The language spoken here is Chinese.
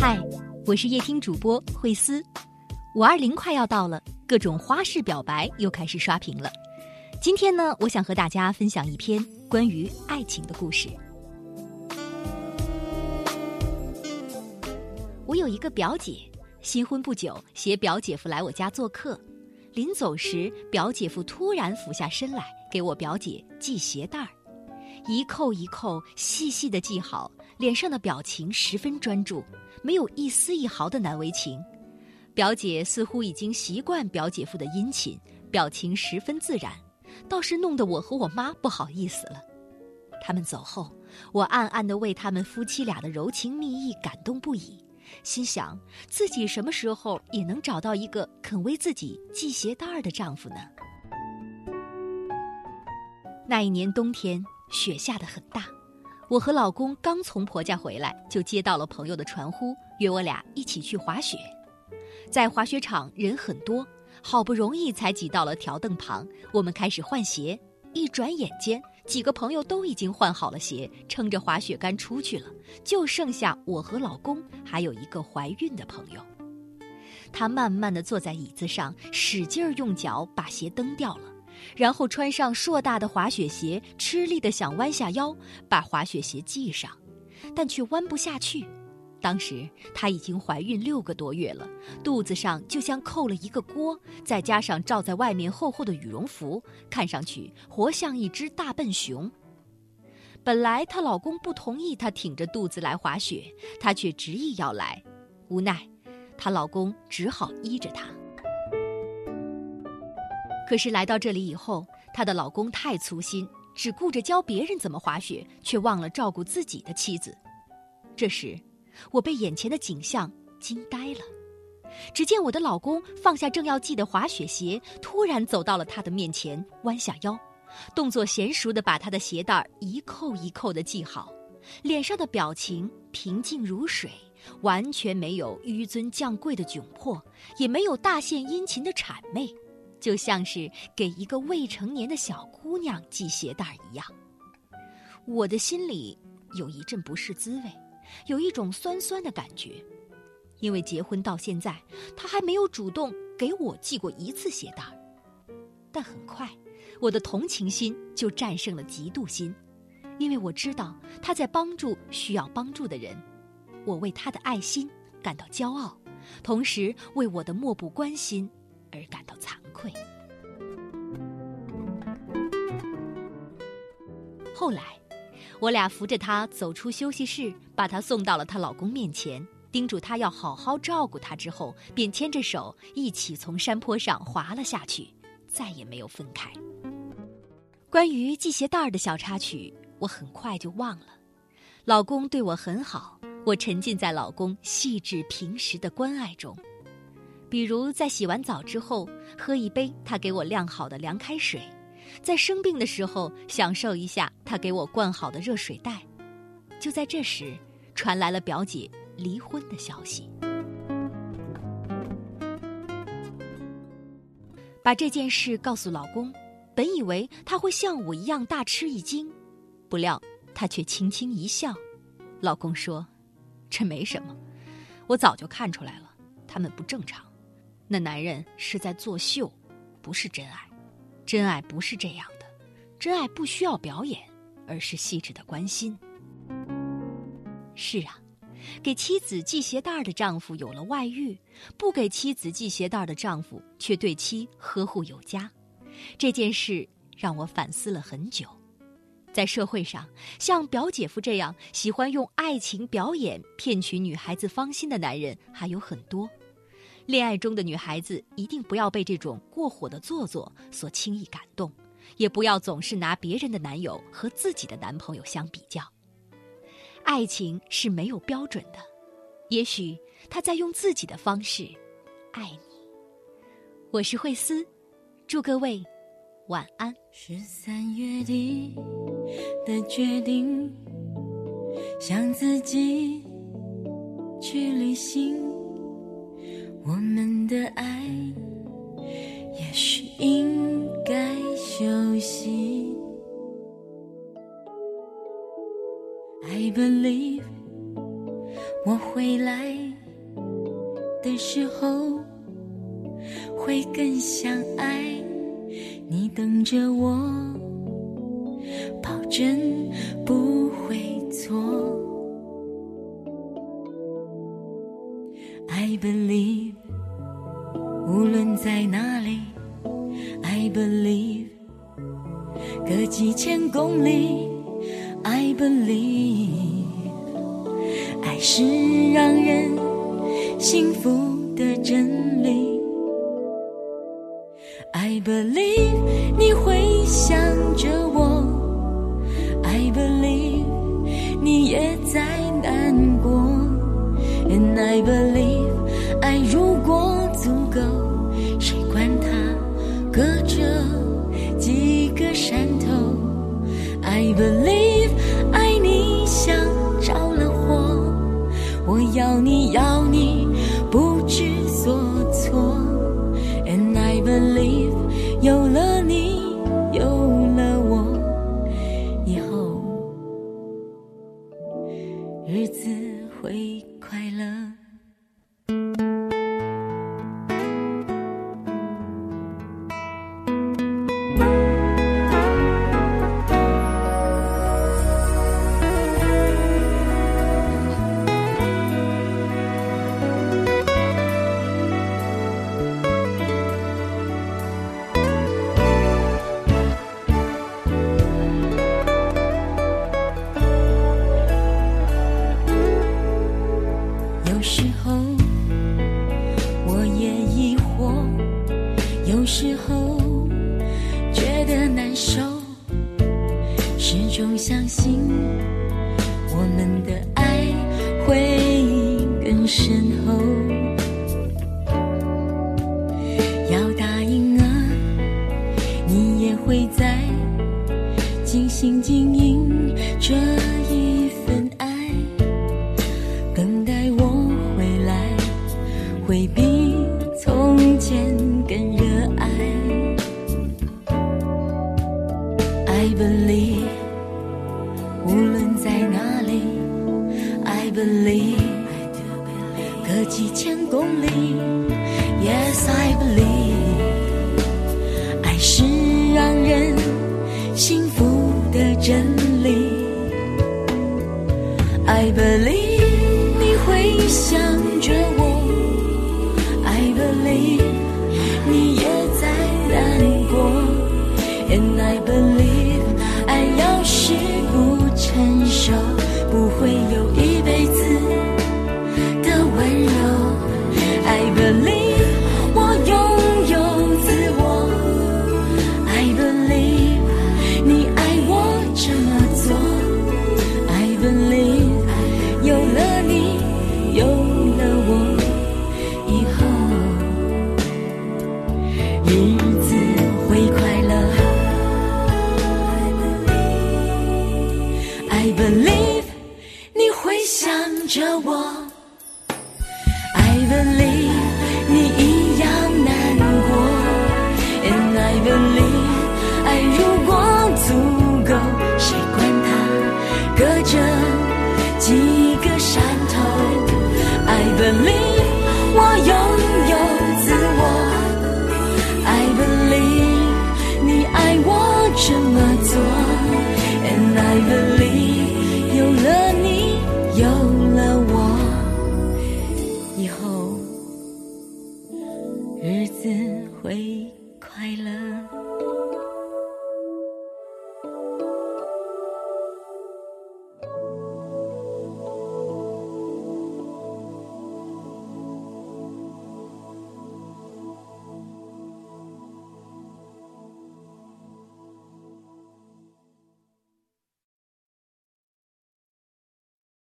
嗨，我是夜听主播慧思。五二零快要到了，各种花式表白又开始刷屏了。今天呢，我想和大家分享一篇关于爱情的故事。我有一个表姐，新婚不久，携表姐夫来我家做客。临走时，表姐夫突然俯下身来给我表姐系鞋带儿，一扣一扣，细细的系好，脸上的表情十分专注，没有一丝一毫的难为情。表姐似乎已经习惯表姐夫的殷勤，表情十分自然，倒是弄得我和我妈不好意思了。他们走后，我暗暗的为他们夫妻俩的柔情蜜意感动不已。心想自己什么时候也能找到一个肯为自己系鞋带儿的丈夫呢？那一年冬天，雪下得很大，我和老公刚从婆家回来，就接到了朋友的传呼，约我俩一起去滑雪。在滑雪场人很多，好不容易才挤到了条凳旁，我们开始换鞋。一转眼间。几个朋友都已经换好了鞋，撑着滑雪杆出去了，就剩下我和老公，还有一个怀孕的朋友。她慢慢的坐在椅子上，使劲儿用脚把鞋蹬掉了，然后穿上硕大的滑雪鞋，吃力的想弯下腰把滑雪鞋系上，但却弯不下去。当时她已经怀孕六个多月了，肚子上就像扣了一个锅，再加上罩在外面厚厚的羽绒服，看上去活像一只大笨熊。本来她老公不同意她挺着肚子来滑雪，她却执意要来，无奈，她老公只好依着她。可是来到这里以后，她的老公太粗心，只顾着教别人怎么滑雪，却忘了照顾自己的妻子。这时。我被眼前的景象惊呆了。只见我的老公放下正要系的滑雪鞋，突然走到了他的面前，弯下腰，动作娴熟地把他的鞋带一扣一扣地系好，脸上的表情平静如水，完全没有纡尊降贵的窘迫，也没有大献殷勤的谄媚，就像是给一个未成年的小姑娘系鞋带一样。我的心里有一阵不是滋味。有一种酸酸的感觉，因为结婚到现在，他还没有主动给我系过一次鞋带但很快，我的同情心就战胜了嫉妒心，因为我知道他在帮助需要帮助的人，我为他的爱心感到骄傲，同时为我的漠不关心而感到惭愧。后来。我俩扶着她走出休息室，把她送到了她老公面前，叮嘱她要好好照顾她。之后，便牵着手一起从山坡上滑了下去，再也没有分开。关于系鞋带儿的小插曲，我很快就忘了。老公对我很好，我沉浸在老公细致平时的关爱中，比如在洗完澡之后，喝一杯他给我晾好的凉开水。在生病的时候，享受一下他给我灌好的热水袋。就在这时，传来了表姐离婚的消息。把这件事告诉老公，本以为他会像我一样大吃一惊，不料他却轻轻一笑。老公说：“这没什么，我早就看出来了，他们不正常。那男人是在作秀，不是真爱。”真爱不是这样的，真爱不需要表演，而是细致的关心。是啊，给妻子系鞋带的丈夫有了外遇，不给妻子系鞋带的丈夫却对妻呵护有加。这件事让我反思了很久。在社会上，像表姐夫这样喜欢用爱情表演骗取女孩子芳心的男人还有很多。恋爱中的女孩子一定不要被这种过火的做作所轻易感动，也不要总是拿别人的男友和自己的男朋友相比较。爱情是没有标准的，也许他在用自己的方式爱你。我是慧思，祝各位晚安。十三月底的决定，向自己去旅行。我们的爱也许应该休息。I believe 我回来的时候会更相爱，你等着我，保证不在哪里，I believe，隔几千公里，I believe。爱是让人幸福的真理。I believe believe 爱你像着了火，我要你要你不知所措，And I believe 有了你有了我以后，日子会快乐。时候觉得难受，始终相信我们的爱会更深厚。要答应啊，你也会在尽心经营这 believe，无论在哪里，I believe，隔几千公里，Yes I believe，爱是让人幸福的真理。I believe 你会想着我